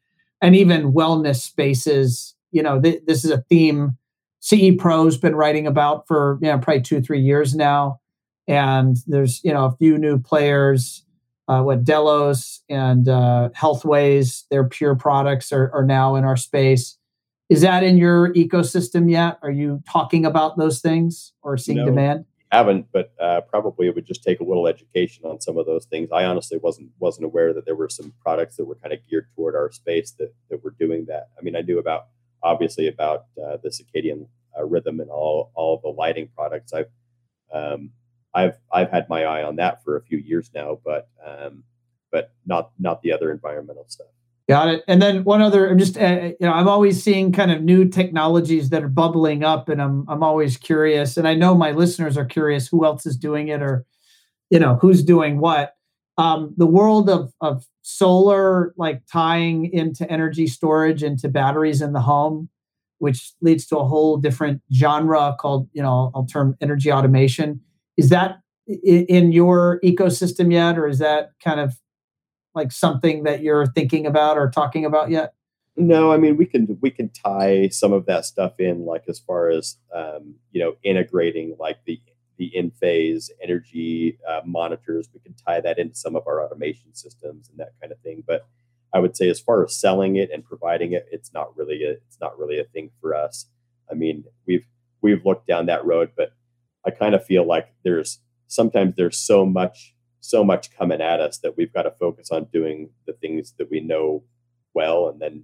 Speaker 1: and even wellness spaces you know th- this is a theme CE Pro's been writing about for you know probably two three years now, and there's you know a few new players. Uh, what Delos and uh, Healthways, their pure products are, are now in our space. Is that in your ecosystem yet? Are you talking about those things or seeing no, demand?
Speaker 2: Haven't, but uh, probably it would just take a little education on some of those things. I honestly wasn't wasn't aware that there were some products that were kind of geared toward our space that that were doing that. I mean, I knew about obviously about uh, the circadian uh, rhythm and all all the lighting products. I've um, I've I've had my eye on that for a few years now, but um, but not not the other environmental stuff.
Speaker 1: Got it. And then one other, I'm just, uh, you know, I'm always seeing kind of new technologies that are bubbling up, and I'm I'm always curious, and I know my listeners are curious who else is doing it, or you know, who's doing what. Um, the world of of solar, like tying into energy storage into batteries in the home, which leads to a whole different genre called, you know, I'll term energy automation. Is that in your ecosystem yet, or is that kind of like something that you're thinking about or talking about yet?
Speaker 2: No, I mean we can we can tie some of that stuff in, like as far as um, you know, integrating like the the Enphase energy uh, monitors. We can tie that into some of our automation systems and that kind of thing. But I would say as far as selling it and providing it, it's not really a, it's not really a thing for us. I mean, we've we've looked down that road, but I kind of feel like there's sometimes there's so much so much coming at us that we've got to focus on doing the things that we know well, and then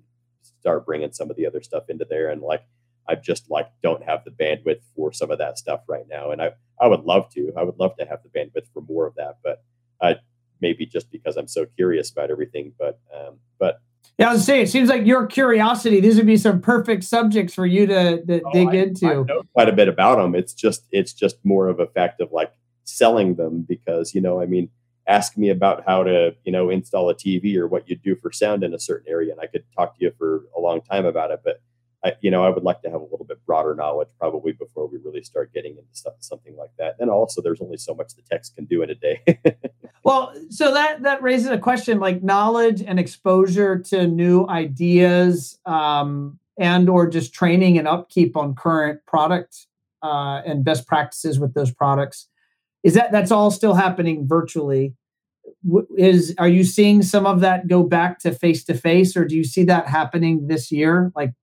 Speaker 2: start bringing some of the other stuff into there. And like I just like don't have the bandwidth for some of that stuff right now, and I I would love to. I would love to have the bandwidth for more of that, but I maybe just because I'm so curious about everything. But um, but
Speaker 1: yeah, I was saying, it seems like your curiosity. These would be some perfect subjects for you to, to oh, dig I, into. I
Speaker 2: know quite a bit about them. It's just it's just more of a fact of like selling them because you know I mean ask me about how to you know install a TV or what you do for sound in a certain area, and I could talk to you for a long time about it. But I, you know, I would like to have a little bit broader knowledge probably before we really start getting into stuff, something like that. And also, there's only so much the text can do in a day.
Speaker 1: well, so that that raises a question like knowledge and exposure to new ideas, um, and or just training and upkeep on current product uh, and best practices with those products. Is that that's all still happening virtually? Is are you seeing some of that go back to face to face, or do you see that happening this year? Like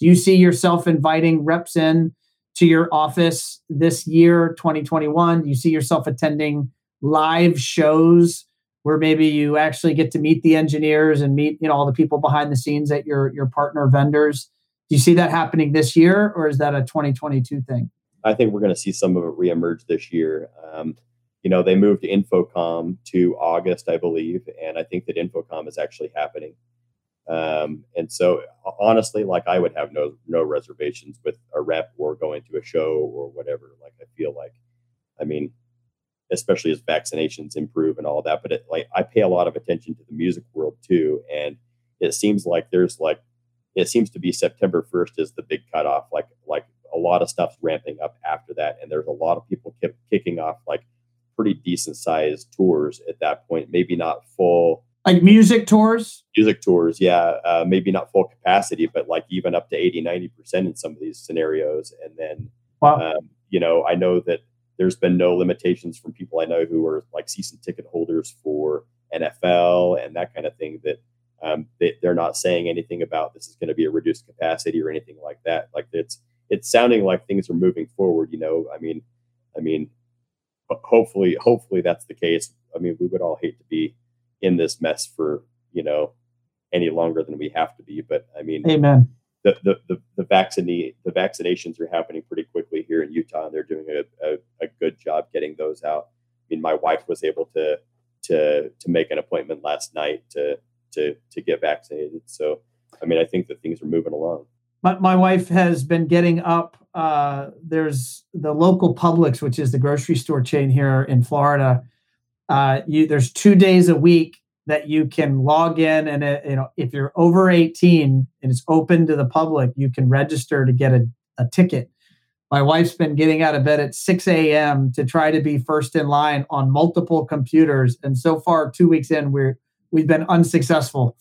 Speaker 1: do you see yourself inviting reps in to your office this year, 2021? Do you see yourself attending live shows where maybe you actually get to meet the engineers and meet you know all the people behind the scenes at your your partner vendors? Do you see that happening this year, or is that a 2022 thing?
Speaker 2: I think we're going to see some of it reemerge this year. Um, you know, they moved InfoComm to August, I believe, and I think that InfoComm is actually happening. Um, and so honestly, like I would have no no reservations with a rep or going to a show or whatever. Like I feel like, I mean, especially as vaccinations improve and all that. But it, like I pay a lot of attention to the music world too, and it seems like there's like it seems to be September 1st is the big cutoff. Like like a lot of stuff's ramping up after that, and there's a lot of people kept kicking off like pretty decent sized tours at that point. Maybe not full
Speaker 1: like music tours
Speaker 2: music tours yeah uh, maybe not full capacity but like even up to 80 90% in some of these scenarios and then wow. um, you know i know that there's been no limitations from people i know who are like season ticket holders for nfl and that kind of thing that um, they, they're not saying anything about this is going to be a reduced capacity or anything like that like it's it's sounding like things are moving forward you know i mean i mean hopefully hopefully that's the case i mean we would all hate to be in this mess for you know any longer than we have to be. But I mean,
Speaker 1: amen.
Speaker 2: The the the, the vaccine the vaccinations are happening pretty quickly here in Utah, and they're doing a, a, a good job getting those out. I mean, my wife was able to to to make an appointment last night to to to get vaccinated. So, I mean, I think that things are moving along.
Speaker 1: My, my wife has been getting up uh, there's the local Publix, which is the grocery store chain here in Florida. Uh, you there's two days a week that you can log in, and it, you know if you're over 18 and it's open to the public, you can register to get a, a ticket. My wife's been getting out of bed at 6 a.m. to try to be first in line on multiple computers, and so far, two weeks in, we're we've been unsuccessful,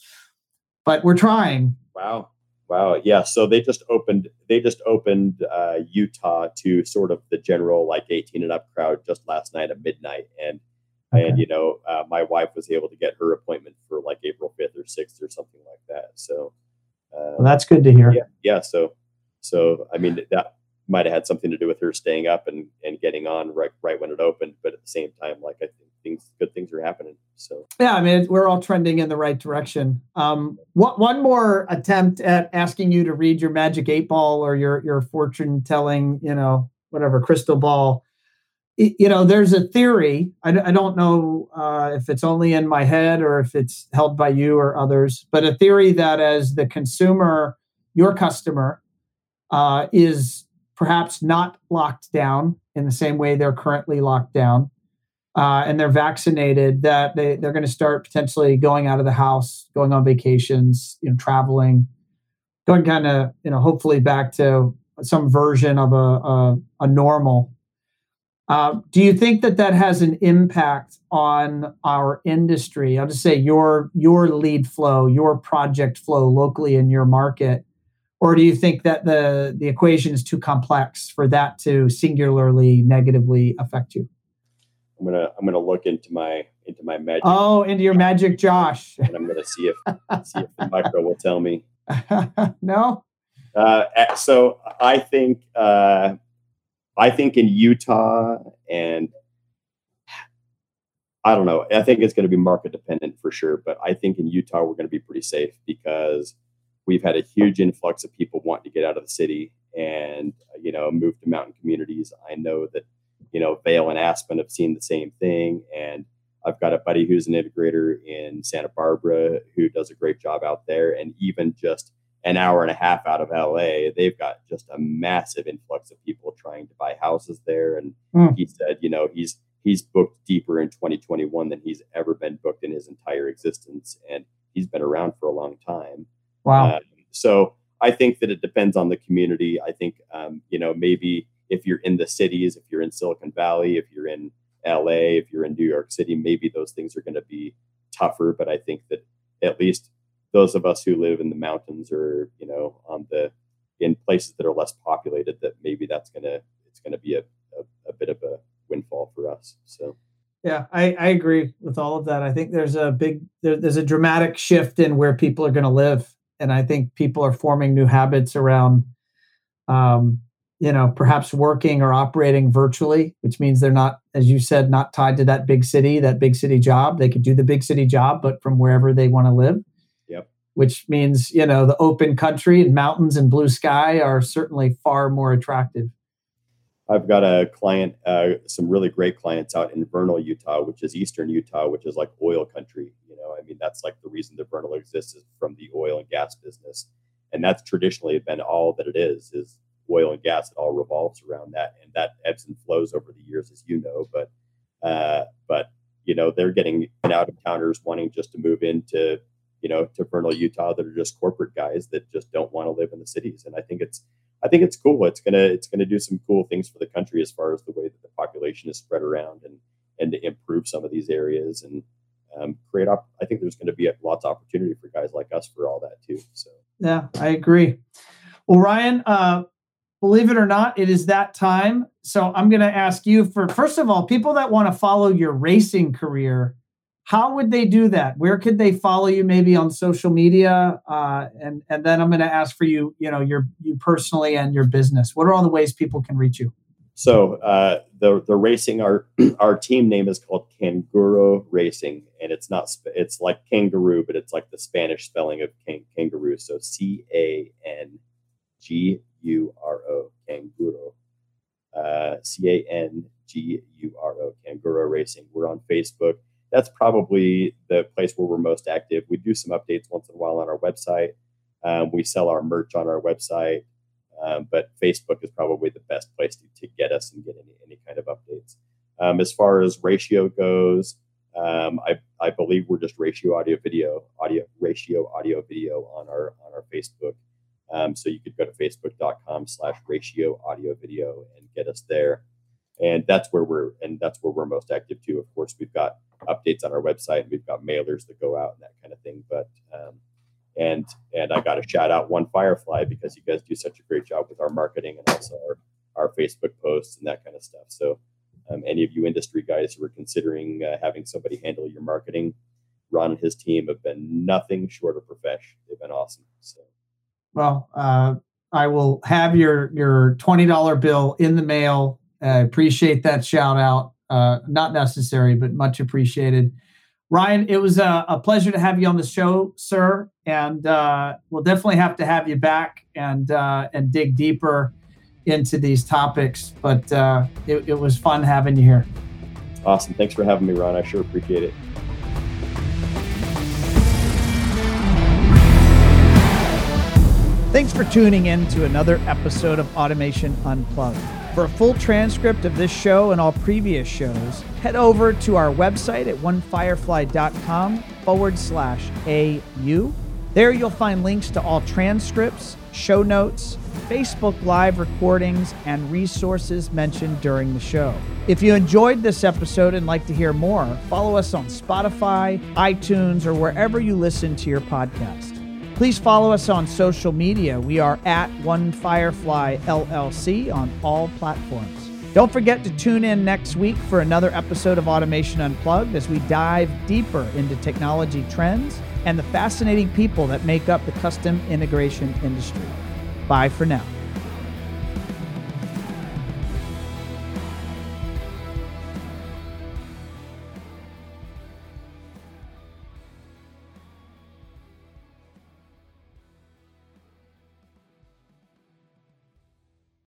Speaker 1: but we're trying.
Speaker 2: Wow. Wow. Yeah. So they just opened. They just opened uh, Utah to sort of the general like 18 and up crowd just last night at midnight, and okay. and you know uh, my wife was able to get her appointment for like April 5th or 6th or something like that. So
Speaker 1: uh, well, that's good to hear.
Speaker 2: Yeah. Yeah. So so I mean that might have had something to do with her staying up and and getting on right right when it opened, but at the same time, like I think things good things are happening. So
Speaker 1: yeah, I mean we're all trending in the right direction. Um, what, one more attempt at asking you to read your magic eight ball or your your fortune telling, you know, whatever crystal ball. you know, there's a theory. I, I don't know uh, if it's only in my head or if it's held by you or others, but a theory that as the consumer, your customer, uh, is perhaps not locked down in the same way they're currently locked down uh, and they're vaccinated, that they, they're going to start potentially going out of the house, going on vacations, you know, traveling, going kind of, you know, hopefully back to some version of a, a, a normal. Uh, do you think that that has an impact on our industry? I'll just say your your lead flow, your project flow locally in your market, or do you think that the the equation is too complex for that to singularly negatively affect you?
Speaker 2: I'm gonna I'm gonna look into my into my magic.
Speaker 1: Oh, into your magic, Josh.
Speaker 2: And I'm gonna see if see if the micro will tell me.
Speaker 1: no.
Speaker 2: Uh, so I think uh, I think in Utah and I don't know. I think it's going to be market dependent for sure, but I think in Utah we're going to be pretty safe because we've had a huge influx of people wanting to get out of the city and you know move to mountain communities. I know that you know, Vail and Aspen have seen the same thing. And I've got a buddy who's an integrator in Santa Barbara who does a great job out there. And even just an hour and a half out of LA, they've got just a massive influx of people trying to buy houses there. And mm. he said, you know, he's he's booked deeper in 2021 than he's ever been booked in his entire existence. And he's been around for a long time.
Speaker 1: Wow. Uh,
Speaker 2: so I think that it depends on the community. I think, um, you know, maybe if you're in the cities, if you're in Silicon Valley, if you're in LA, if you're in New York City, maybe those things are going to be tougher. But I think that at least those of us who live in the mountains or you know on the in places that are less populated, that maybe that's gonna it's gonna be a, a, a bit of a windfall for us. So.
Speaker 1: Yeah, I, I agree with all of that. I think there's a big there, there's a dramatic shift in where people are going to live, and I think people are forming new habits around um, you know perhaps working or operating virtually which means they're not as you said not tied to that big city that big city job. They could do the big city job but from wherever they want to live.
Speaker 2: Yep.
Speaker 1: Which means you know the open country and mountains and blue sky are certainly far more attractive.
Speaker 2: I've got a client uh, some really great clients out in vernal utah which is eastern utah which is like oil country you know? I mean that's like the reason the vernal exists is from the oil and gas business. And that's traditionally been all that it is is oil and gas, it all revolves around that, and that ebbs and flows over the years, as you know. But uh, but you know they're getting out of towners wanting just to move into you know to Vernal, Utah, that are just corporate guys that just don't want to live in the cities. And I think it's I think it's cool. It's gonna it's gonna do some cool things for the country as far as the way that the population is spread around and and to improve some of these areas and um, create up. I think there's going to be lots of opportunity for guys like us for all that too. So
Speaker 1: yeah, I agree. Well, Ryan, uh, believe it or not, it is that time. So I'm going to ask you for first of all, people that want to follow your racing career, how would they do that? Where could they follow you? Maybe on social media, uh, and and then I'm going to ask for you, you know, your you personally and your business. What are all the ways people can reach you?
Speaker 2: So uh, the the racing our our team name is called Canguro Racing, and it's not it's like kangaroo, but it's like the Spanish spelling of kangaroo. So C A N G U R O, Canguro. Uh, C A N G U R O, Canguro Racing. We're on Facebook. That's probably the place where we're most active. We do some updates once in a while on our website. Um, we sell our merch on our website. Um, but Facebook is probably the best place to, to get us and get any, any kind of updates. Um, as far as ratio goes, um, I, I believe we're just ratio audio video, audio ratio audio video on our on our Facebook. Um, so you could go to facebook.com slash ratio audio video and get us there. And that's where we're and that's where we're most active too. Of course, we've got updates on our website. We've got mailers that go out and that kind of thing. But um, and and I got to shout out One Firefly because you guys do such a great job with our marketing and also our, our Facebook posts and that kind of stuff. So um, any of you industry guys who are considering uh, having somebody handle your marketing, Ron and his team have been nothing short of professional. They've been awesome. So,
Speaker 3: well, uh, I will have your your twenty dollar bill in the mail. I appreciate that shout out. Uh, not necessary, but much appreciated. Ryan, it was a, a, pleasure to have you on the show, sir, and uh, we'll definitely have to have you back and uh, and dig deeper into these topics. But uh, it, it was fun having you here.
Speaker 2: Awesome. Thanks for having me, Ron. I sure appreciate it.
Speaker 1: Thanks for tuning in to another episode of Automation Unplugged. For a full transcript of this show and all previous shows, head over to our website at onefirefly.com forward slash AU. There you'll find links to all transcripts, show notes, Facebook Live recordings, and resources mentioned during the show. If you enjoyed this episode and like to hear more, follow us on Spotify, iTunes, or wherever you listen to your podcast. Please follow us on social media. We are at One Firefly LLC on all platforms. Don't forget to tune in next week for another episode of Automation Unplugged as we dive deeper into technology trends and the fascinating people that make up the custom integration industry. Bye for now.